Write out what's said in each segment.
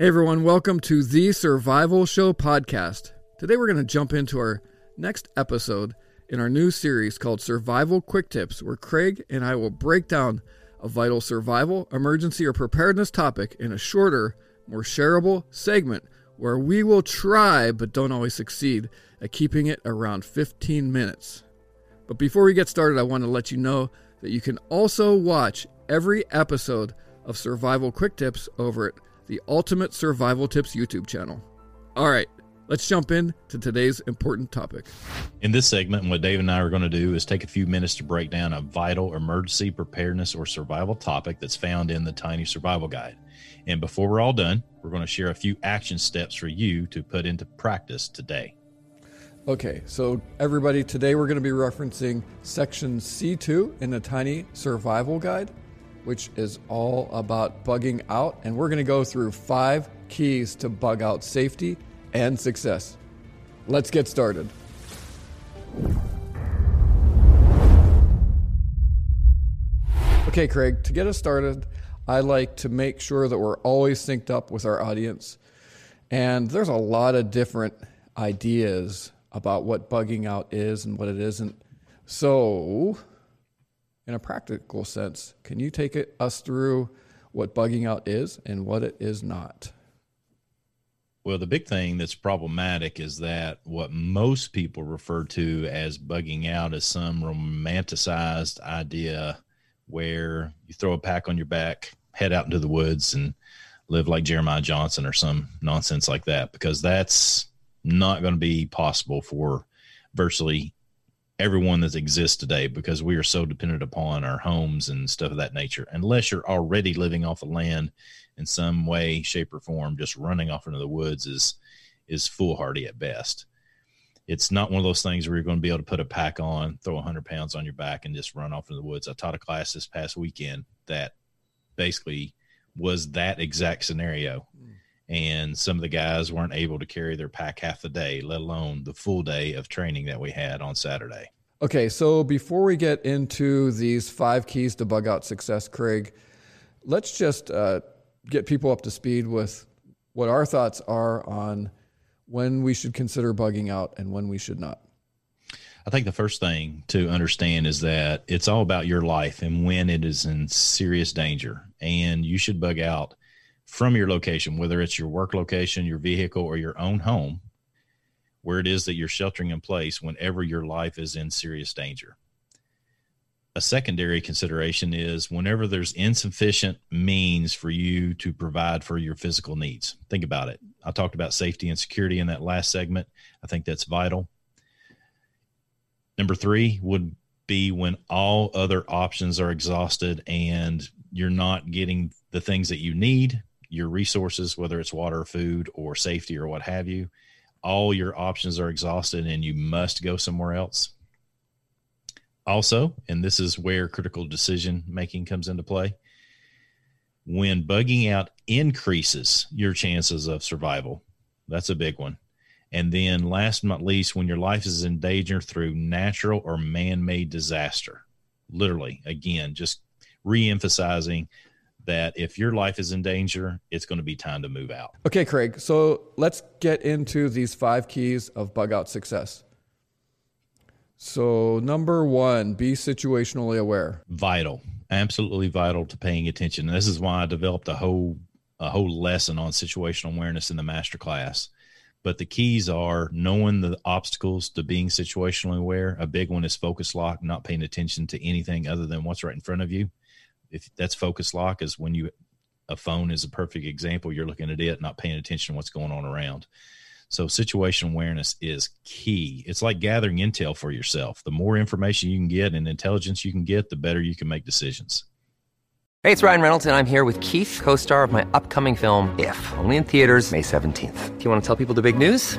Hey everyone, welcome to the Survival Show podcast. Today we're going to jump into our next episode in our new series called Survival Quick Tips, where Craig and I will break down a vital survival, emergency, or preparedness topic in a shorter, more shareable segment where we will try, but don't always succeed, at keeping it around 15 minutes. But before we get started, I want to let you know that you can also watch every episode of Survival Quick Tips over at the Ultimate Survival Tips YouTube channel. All right, let's jump in to today's important topic. In this segment, what Dave and I are going to do is take a few minutes to break down a vital emergency preparedness or survival topic that's found in the Tiny Survival Guide. And before we're all done, we're going to share a few action steps for you to put into practice today. Okay, so everybody, today we're going to be referencing section C2 in the Tiny Survival Guide which is all about bugging out. And we're going to go through five keys to bug out safety and success. Let's get started. Okay, Craig, to get us started, I like to make sure that we're always synced up with our audience. And there's a lot of different ideas about what bugging out is and what it isn't. So, in a practical sense, can you take it, us through what bugging out is and what it is not? Well, the big thing that's problematic is that what most people refer to as bugging out is some romanticized idea where you throw a pack on your back, head out into the woods, and live like Jeremiah Johnson or some nonsense like that, because that's not going to be possible for virtually everyone that exists today because we are so dependent upon our homes and stuff of that nature. Unless you're already living off the land in some way, shape, or form, just running off into the woods is is foolhardy at best. It's not one of those things where you're going to be able to put a pack on, throw 100 pounds on your back, and just run off into the woods. I taught a class this past weekend that basically was that exact scenario. And some of the guys weren't able to carry their pack half the day, let alone the full day of training that we had on Saturday. Okay, so before we get into these five keys to bug out success, Craig, let's just uh, get people up to speed with what our thoughts are on when we should consider bugging out and when we should not. I think the first thing to understand is that it's all about your life and when it is in serious danger. And you should bug out from your location, whether it's your work location, your vehicle, or your own home, where it is that you're sheltering in place whenever your life is in serious danger. A secondary consideration is whenever there's insufficient means for you to provide for your physical needs. Think about it. I talked about safety and security in that last segment. I think that's vital. Number three would be when all other options are exhausted and you're not getting the things that you need your resources, whether it's water, food, or safety, or what have you, all your options are exhausted and you must go somewhere else. Also, and this is where critical decision making comes into play, when bugging out increases your chances of survival, that's a big one. And then, last but not least, when your life is in danger through natural or man made disaster, literally, again, just re emphasizing that if your life is in danger, it's going to be time to move out. Okay, Craig. So let's get into these five keys of bug out success. So, number one, be situationally aware. Vital, absolutely vital to paying attention. And this is why I developed a whole a whole lesson on situational awareness in the master class. But the keys are knowing the obstacles to being situationally aware. A big one is focus lock, not paying attention to anything other than what's right in front of you if that's focus lock is when you a phone is a perfect example you're looking at it not paying attention to what's going on around So situation awareness is key. It's like gathering intel for yourself. The more information you can get and intelligence you can get, the better you can make decisions. Hey, it's Ryan Reynolds, and I'm here with Keith, co star of my upcoming film, If, only in theaters, May 17th. Do you want to tell people the big news?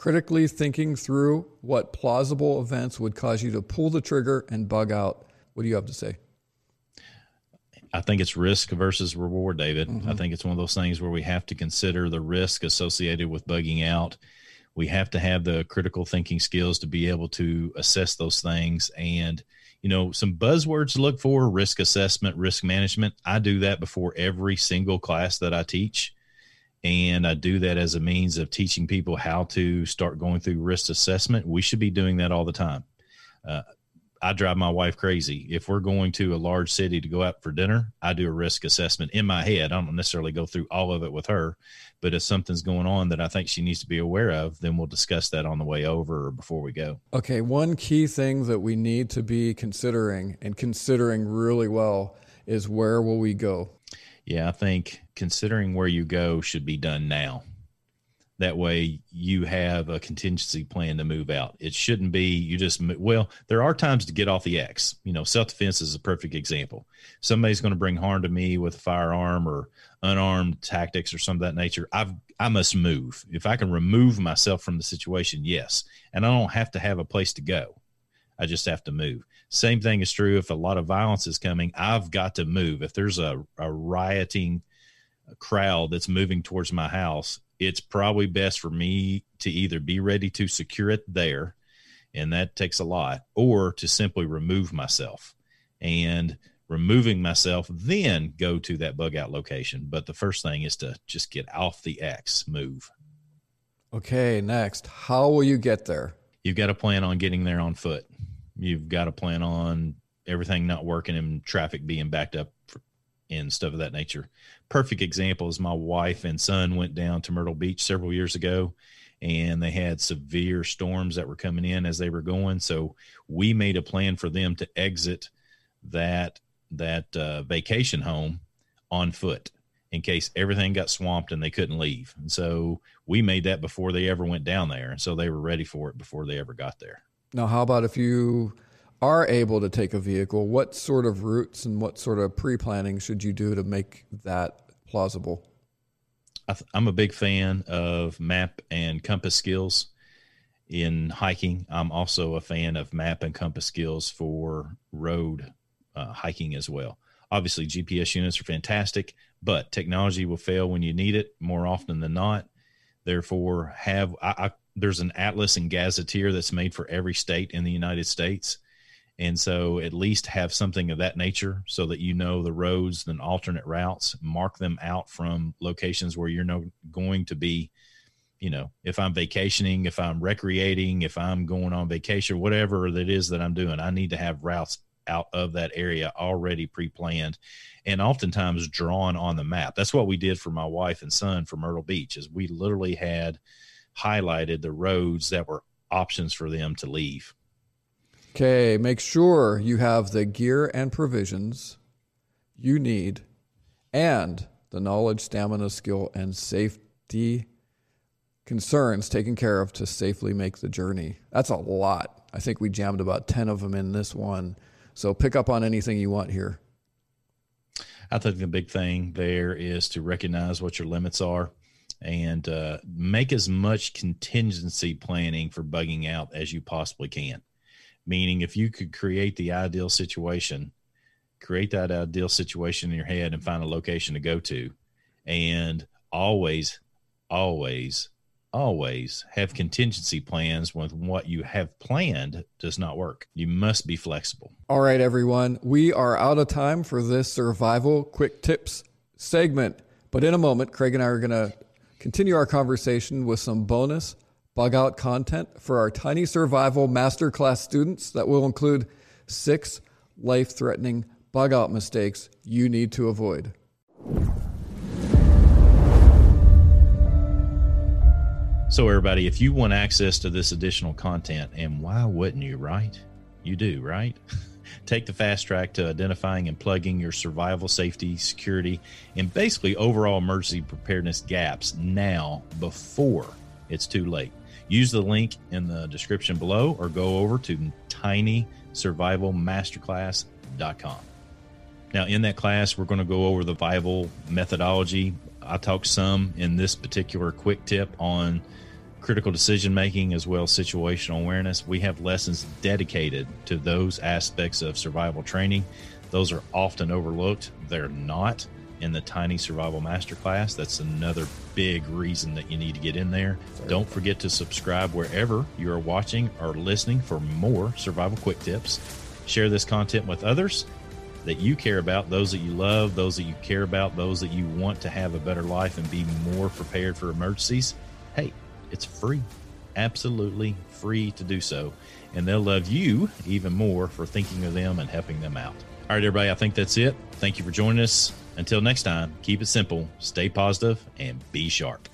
critically thinking through what plausible events would cause you to pull the trigger and bug out. What do you have to say? I think it's risk versus reward, David. Mm-hmm. I think it's one of those things where we have to consider the risk associated with bugging out. We have to have the critical thinking skills to be able to assess those things. And, you know, some buzzwords to look for risk assessment, risk management. I do that before every single class that I teach and I do that as a means of teaching people how to start going through risk assessment. We should be doing that all the time. Uh, I drive my wife crazy. If we're going to a large city to go out for dinner, I do a risk assessment in my head. I don't necessarily go through all of it with her, but if something's going on that I think she needs to be aware of, then we'll discuss that on the way over or before we go. Okay, one key thing that we need to be considering and considering really well is where will we go? Yeah, I think considering where you go should be done now. That way you have a contingency plan to move out. It shouldn't be you just well, there are times to get off the X. You know, self-defense is a perfect example. Somebody's going to bring harm to me with a firearm or unarmed tactics or some of that nature. I've I must move. If I can remove myself from the situation, yes. And I don't have to have a place to go. I just have to move. Same thing is true if a lot of violence is coming. I've got to move. If there's a, a rioting crowd that's moving towards my house, it's probably best for me to either be ready to secure it there, and that takes a lot, or to simply remove myself. And removing myself, then go to that bug out location. But the first thing is to just get off the X, move. Okay, next. How will you get there? You've got to plan on getting there on foot. You've got to plan on everything not working and traffic being backed up and stuff of that nature. Perfect example is my wife and son went down to Myrtle Beach several years ago and they had severe storms that were coming in as they were going. So we made a plan for them to exit that that uh, vacation home on foot in case everything got swamped and they couldn't leave. And so we made that before they ever went down there. And so they were ready for it before they ever got there. Now, how about if you are able to take a vehicle? What sort of routes and what sort of pre planning should you do to make that plausible? I'm a big fan of map and compass skills in hiking. I'm also a fan of map and compass skills for road uh, hiking as well. Obviously, GPS units are fantastic, but technology will fail when you need it more often than not. Therefore, have I, I there's an atlas and gazetteer that's made for every state in the United States. And so at least have something of that nature so that you know the roads and alternate routes, mark them out from locations where you're going to be, you know, if I'm vacationing, if I'm recreating, if I'm going on vacation, whatever that is that I'm doing, I need to have routes out of that area already pre-planned and oftentimes drawn on the map. That's what we did for my wife and son for Myrtle Beach is we literally had – highlighted the roads that were options for them to leave. Okay, make sure you have the gear and provisions you need and the knowledge, stamina, skill, and safety concerns taken care of to safely make the journey. That's a lot. I think we jammed about 10 of them in this one. So pick up on anything you want here. I think the big thing there is to recognize what your limits are and uh, make as much contingency planning for bugging out as you possibly can. Meaning, if you could create the ideal situation, create that ideal situation in your head and find a location to go to, and always, always, always have contingency plans when what you have planned does not work. You must be flexible. All right, everyone. We are out of time for this survival quick tips segment. But in a moment, Craig and I are going to continue our conversation with some bonus bug out content for our tiny survival masterclass students that will include six life threatening bug out mistakes you need to avoid. So, everybody, if you want access to this additional content, and why wouldn't you, right? You do, right? Take the fast track to identifying and plugging your survival, safety, security, and basically overall emergency preparedness gaps now before it's too late. Use the link in the description below or go over to tinysurvivalmasterclass.com. Now, in that class, we're going to go over the VITAL methodology. I talk some in this particular quick tip on critical decision making as well as situational awareness. We have lessons dedicated to those aspects of survival training. Those are often overlooked. They're not in the Tiny Survival Masterclass. That's another big reason that you need to get in there. Don't forget to subscribe wherever you are watching or listening for more survival quick tips. Share this content with others that you care about, those that you love, those that you care about, those that you want to have a better life and be more prepared for emergencies. Hey, it's free, absolutely free to do so. And they'll love you even more for thinking of them and helping them out. All right, everybody, I think that's it. Thank you for joining us. Until next time, keep it simple, stay positive, and be sharp.